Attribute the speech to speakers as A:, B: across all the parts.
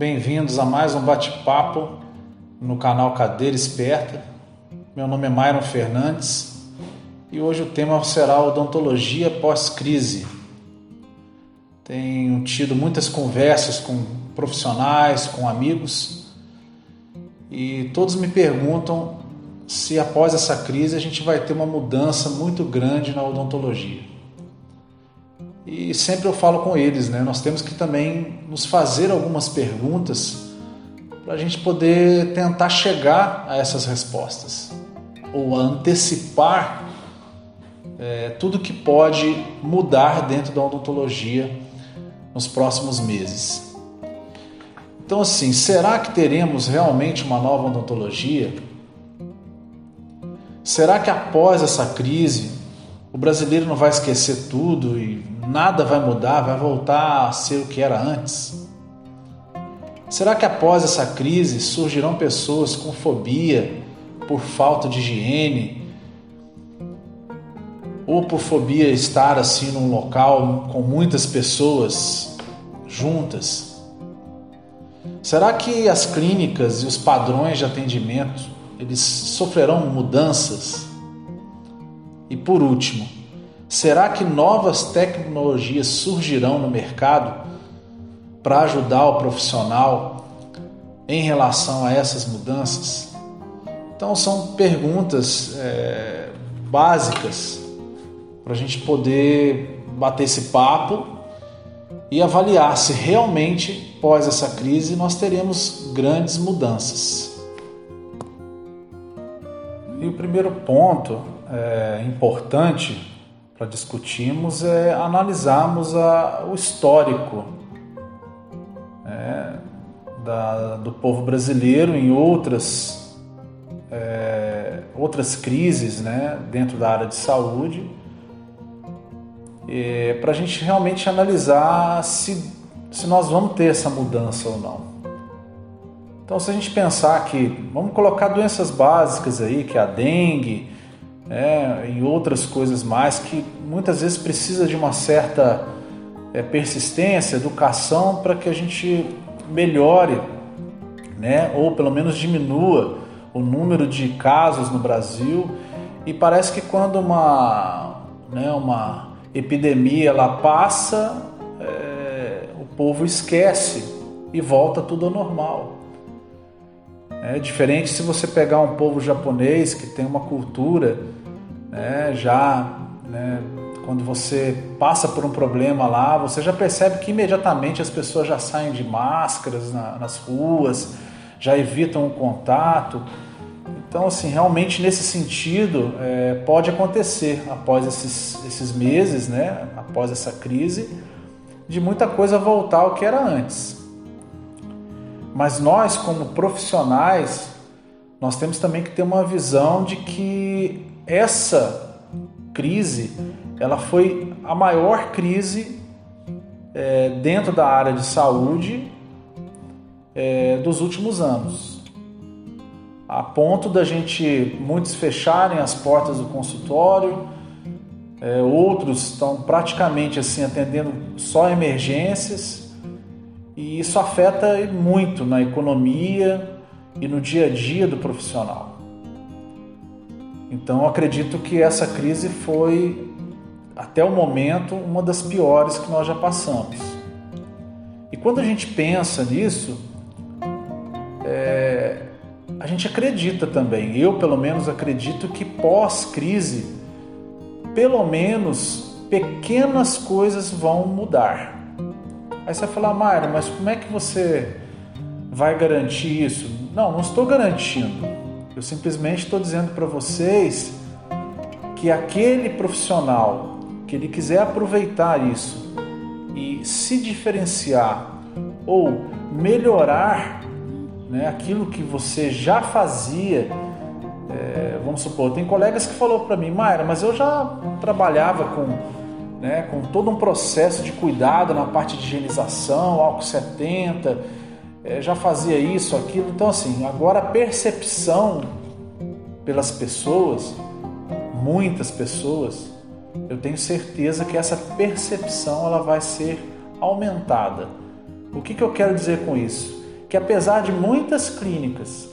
A: Bem-vindos a mais um bate-papo no canal Cadeira Esperta. Meu nome é Myron Fernandes e hoje o tema será odontologia pós-crise. Tenho tido muitas conversas com profissionais, com amigos e todos me perguntam se após essa crise a gente vai ter uma mudança muito grande na odontologia. E sempre eu falo com eles, né? Nós temos que também nos fazer algumas perguntas para a gente poder tentar chegar a essas respostas ou antecipar é, tudo que pode mudar dentro da odontologia nos próximos meses. Então, assim, será que teremos realmente uma nova odontologia? Será que após essa crise o brasileiro não vai esquecer tudo e nada vai mudar, vai voltar a ser o que era antes? Será que após essa crise surgirão pessoas com fobia por falta de higiene ou por fobia estar assim num local com muitas pessoas juntas? Será que as clínicas e os padrões de atendimento eles sofrerão mudanças? E por último, será que novas tecnologias surgirão no mercado para ajudar o profissional em relação a essas mudanças? Então, são perguntas é, básicas para a gente poder bater esse papo e avaliar se realmente, pós essa crise, nós teremos grandes mudanças. E o primeiro ponto é, importante para discutirmos é analisarmos a, o histórico né, da, do povo brasileiro em outras, é, outras crises né, dentro da área de saúde, para a gente realmente analisar se, se nós vamos ter essa mudança ou não. Então, se a gente pensar que vamos colocar doenças básicas aí, que é a dengue, né, outras coisas mais que muitas vezes precisa de uma certa é, persistência, educação para que a gente melhore, né, ou pelo menos diminua o número de casos no Brasil. E parece que quando uma, né, uma epidemia ela passa, é, o povo esquece e volta tudo ao normal. É diferente se você pegar um povo japonês que tem uma cultura né, já né, quando você passa por um problema lá, você já percebe que imediatamente as pessoas já saem de máscaras na, nas ruas, já evitam o contato. Então, assim, realmente nesse sentido é, pode acontecer após esses, esses meses, né, após essa crise, de muita coisa voltar ao que era antes. Mas nós, como profissionais, nós temos também que ter uma visão de que essa crise ela foi a maior crise é, dentro da área de saúde é, dos últimos anos. A ponto da gente, muitos fecharem as portas do consultório, é, outros estão praticamente assim atendendo só emergências, e isso afeta muito na economia e no dia a dia do profissional. Então, acredito que essa crise foi até o momento, uma das piores que nós já passamos. E quando a gente pensa nisso, é, a gente acredita também, eu pelo menos acredito que pós-crise, pelo menos pequenas coisas vão mudar. Aí você vai falar, Mayra, mas como é que você vai garantir isso? Não, não estou garantindo. Eu simplesmente estou dizendo para vocês que aquele profissional que ele quiser aproveitar isso e se diferenciar ou melhorar né, aquilo que você já fazia, é, vamos supor, tem colegas que falou para mim, Mayra, mas eu já trabalhava com, né, com todo um processo de cuidado na parte de higienização, álcool 70, é, já fazia isso, aquilo. Então, assim, agora a percepção pelas pessoas, muitas pessoas, eu tenho certeza que essa percepção ela vai ser aumentada. O que, que eu quero dizer com isso? que apesar de muitas clínicas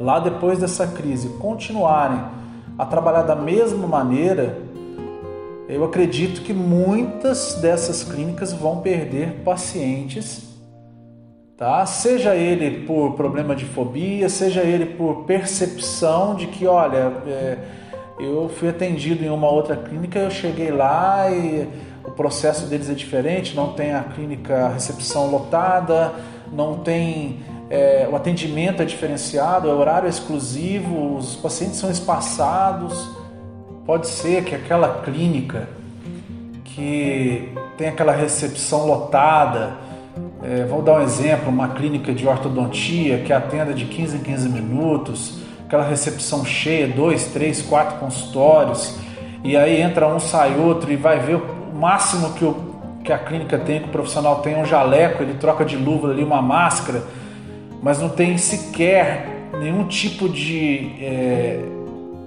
A: lá depois dessa crise continuarem a trabalhar da mesma maneira, eu acredito que muitas dessas clínicas vão perder pacientes, tá? Seja ele por problema de fobia, seja ele por percepção de que, olha, é, eu fui atendido em uma outra clínica, eu cheguei lá e o processo deles é diferente, não tem a clínica a recepção lotada, não tem é, o atendimento é diferenciado, é horário exclusivo, os pacientes são espaçados. Pode ser que aquela clínica que tem aquela recepção lotada, é, vou dar um exemplo, uma clínica de ortodontia que atenda de 15 em 15 minutos, aquela recepção cheia, dois, três, quatro consultórios, e aí entra um, sai outro e vai ver o máximo que, o, que a clínica tem, que o profissional tem um jaleco, ele troca de luva ali, uma máscara, mas não tem sequer nenhum tipo de é,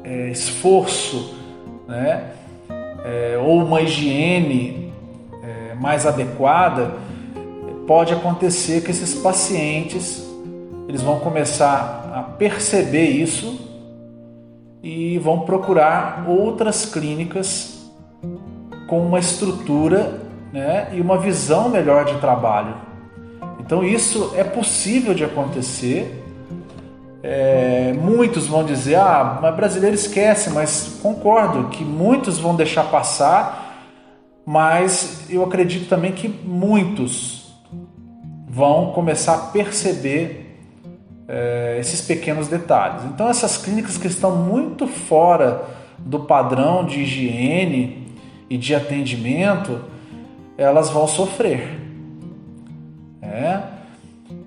A: é, esforço, né? É, ou uma higiene é, mais adequada, pode acontecer que esses pacientes eles vão começar a perceber isso e vão procurar outras clínicas com uma estrutura né, e uma visão melhor de trabalho. Então isso é possível de acontecer. É, muitos vão dizer, ah, mas brasileiro esquece, mas concordo que muitos vão deixar passar, mas eu acredito também que muitos vão começar a perceber é, esses pequenos detalhes. Então essas clínicas que estão muito fora do padrão de higiene e de atendimento, elas vão sofrer. É?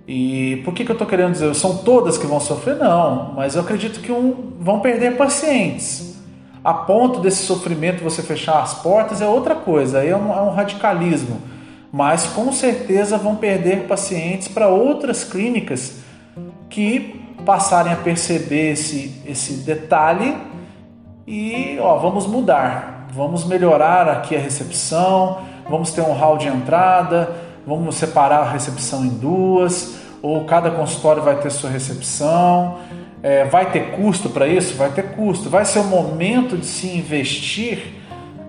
A: E por que, que eu estou querendo dizer? São todas que vão sofrer? Não, mas eu acredito que um, vão perder pacientes. A ponto desse sofrimento você fechar as portas é outra coisa, aí é um, é um radicalismo. Mas com certeza vão perder pacientes para outras clínicas que passarem a perceber esse, esse detalhe e ó, vamos mudar, vamos melhorar aqui a recepção, vamos ter um hall de entrada, vamos separar a recepção em duas, ou cada consultório vai ter sua recepção. É, vai ter custo para isso? Vai ter custo. Vai ser o momento de se investir?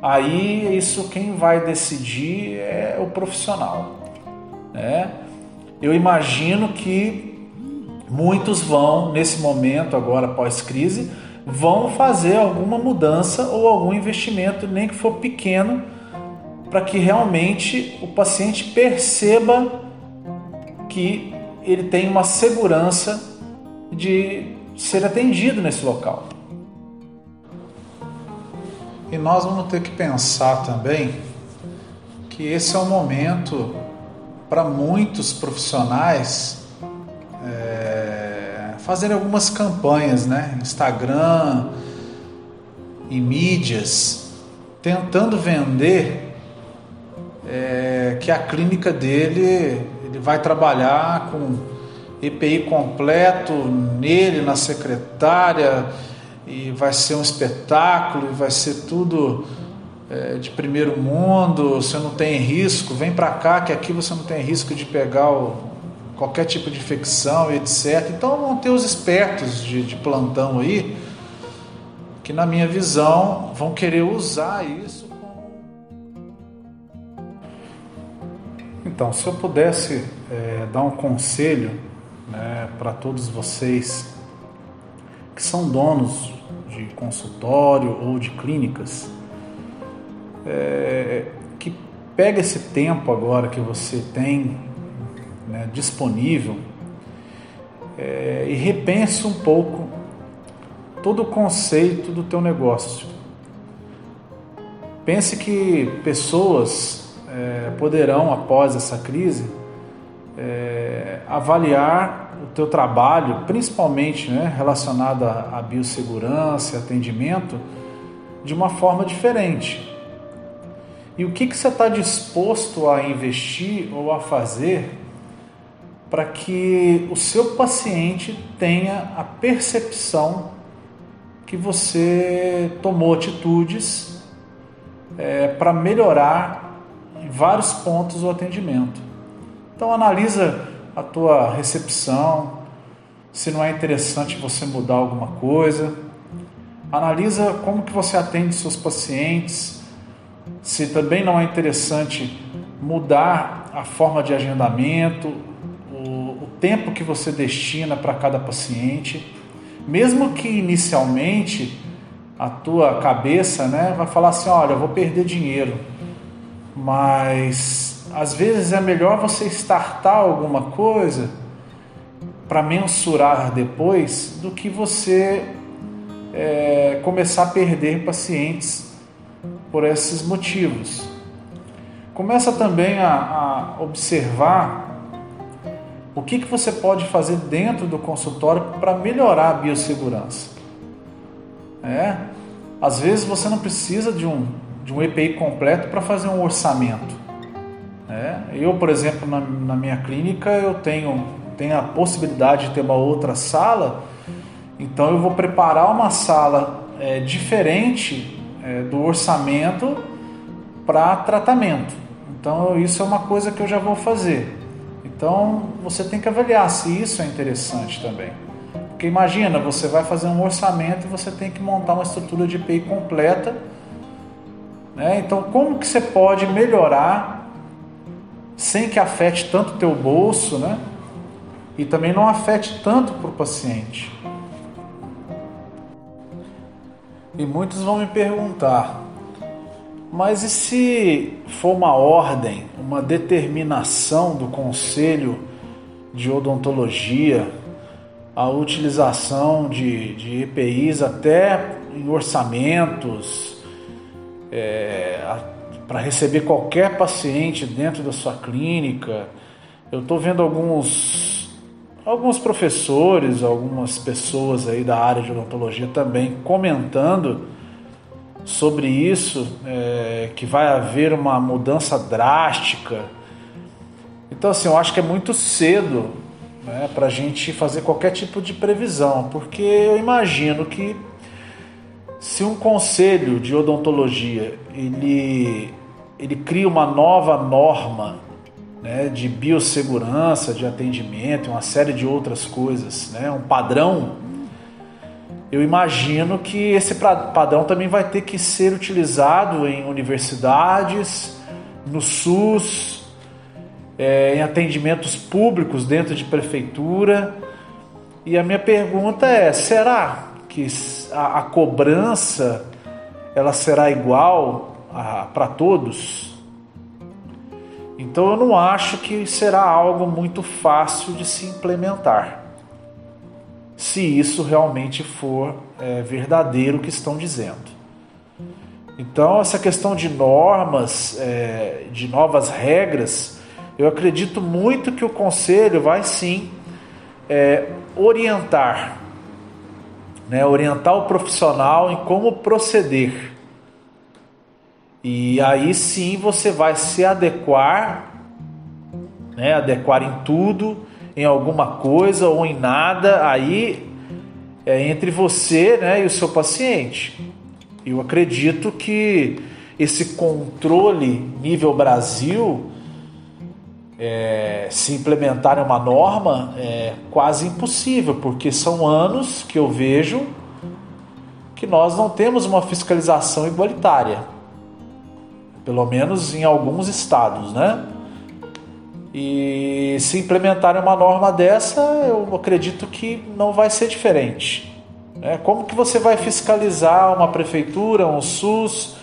A: Aí isso quem vai decidir é o profissional. Né? Eu imagino que muitos vão, nesse momento agora pós-crise, vão fazer alguma mudança ou algum investimento, nem que for pequeno, para que realmente o paciente perceba que ele tem uma segurança de ser atendido nesse local. E nós vamos ter que pensar também que esse é o momento para muitos profissionais é, fazerem algumas campanhas, né? Instagram, em mídias, tentando vender é, que a clínica dele ele vai trabalhar com EPI completo nele, na secretária, e vai ser um espetáculo, e vai ser tudo é, de primeiro mundo, você não tem risco, vem para cá que aqui você não tem risco de pegar o, qualquer tipo de infecção etc. Então vão ter os espertos de, de plantão aí, que na minha visão vão querer usar isso Então, se eu pudesse é, dar um conselho né, para todos vocês que são donos de consultório ou de clínicas, é, que pega esse tempo agora que você tem né, disponível é, e repense um pouco todo o conceito do teu negócio. Pense que pessoas é, poderão, após essa crise, é, avaliar o teu trabalho, principalmente né, relacionado à, biossegurança e atendimento, de uma forma diferente. E o que, que você está disposto a investir ou a fazer para que o seu paciente tenha a percepção que você tomou atitudes é, para melhorar em vários pontos o atendimento. Então analisa a tua recepção, se não é interessante você mudar alguma coisa. Analisa como que você atende seus pacientes, se também não é interessante mudar a forma de agendamento, o, o tempo que você destina para cada paciente, mesmo que inicialmente a tua cabeça, né, vai falar assim, olha, eu vou perder dinheiro, mas às vezes é melhor você startar alguma coisa para mensurar depois do que você é, começar a perder pacientes por esses motivos. Começa também a, a observar o que, que você pode fazer dentro do consultório para melhorar a biossegurança. É, às vezes você não precisa de um, de um EPI completo para fazer um orçamento. É, eu, por exemplo, na, na minha clínica, eu tenho, tenho a possibilidade de ter uma outra sala, então eu vou preparar uma sala é, diferente é, do orçamento para tratamento. Então isso é uma coisa que eu já vou fazer. Então você tem que avaliar se isso é interessante também. Porque imagina, você vai fazer um orçamento e você tem que montar uma estrutura de EPI completa. Né? Então como que você pode melhorar sem que afete tanto o teu bolso, né? E também não afete tanto para o paciente. E muitos vão me perguntar, mas e se for uma ordem, uma determinação do Conselho de Odontologia, a utilização de, de EPIs até em orçamentos, é, para receber qualquer paciente dentro da sua clínica? Eu estou vendo alguns, alguns professores, algumas pessoas aí da área de odontologia também comentando sobre isso, é, que vai haver uma mudança drástica. Então, assim, eu acho que é muito cedo né, para a gente fazer qualquer tipo de previsão, porque eu imagino que se um conselho de odontologia ele, ele cria uma nova norma né, de biossegurança, de atendimento, uma série de outras coisas, né, um padrão eu imagino que esse padrão também vai ter que ser utilizado em universidades, no SUS, é, em atendimentos públicos dentro de prefeitura. E a minha pergunta é: será que a, a cobrança ela será igual para todos? Então eu não acho que será algo muito fácil de se implementar se isso realmente for é, verdadeiro o que estão dizendo. Então, essa questão de normas, é, de novas regras, eu acredito muito que o conselho vai sim é, orientar, né, orientar o profissional em como proceder. E aí sim você vai se adequar, né, adequar em tudo em alguma coisa ou em nada, aí é entre você né, e o seu paciente. Eu acredito que esse controle nível Brasil, é, se implementar uma norma, é quase impossível, porque são anos que eu vejo que nós não temos uma fiscalização igualitária, pelo menos em alguns estados, né? E se implementarem uma norma dessa, eu acredito que não vai ser diferente. É, como que você vai fiscalizar uma prefeitura, um SUS,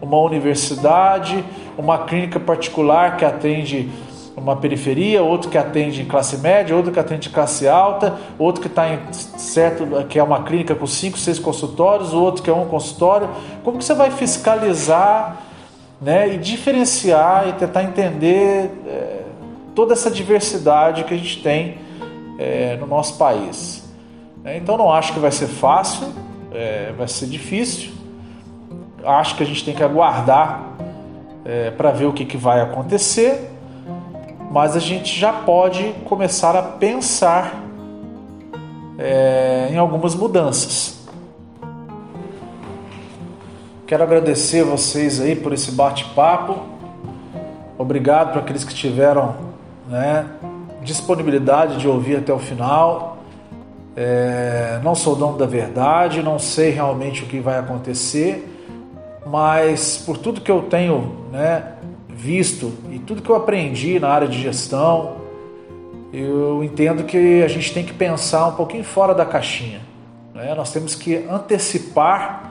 A: uma universidade, uma clínica particular que atende uma periferia, outro que atende classe média, outro que atende classe alta, outro que está em certo que é uma clínica com cinco, seis consultórios, outro que é um consultório. Como que você vai fiscalizar, né, e diferenciar e tentar entender é, toda essa diversidade que a gente tem é, no nosso país. É, então não acho que vai ser fácil, é, vai ser difícil. Acho que a gente tem que aguardar é, para ver o que, que vai acontecer, mas a gente já pode começar a pensar é, em algumas mudanças. Quero agradecer vocês aí por esse bate-papo. Obrigado para aqueles que tiveram né, disponibilidade de ouvir até o final. É, não sou dono da verdade, não sei realmente o que vai acontecer, mas por tudo que eu tenho né, visto e tudo que eu aprendi na área de gestão, eu entendo que a gente tem que pensar um pouquinho fora da caixinha. Né? Nós temos que antecipar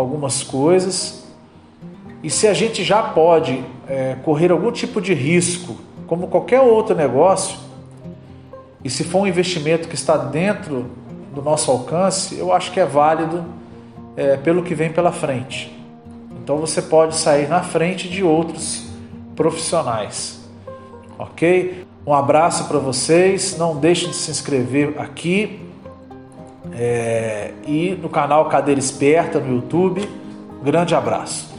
A: algumas coisas e se a gente já pode é, correr algum tipo de risco, como qualquer outro negócio, e se for um investimento que está dentro do nosso alcance, eu acho que é válido é, pelo que vem pela frente. Então você pode sair na frente de outros profissionais, ok? Um abraço para vocês, não deixe de se inscrever aqui é, e no canal Cadeira Esperta no YouTube. grande abraço.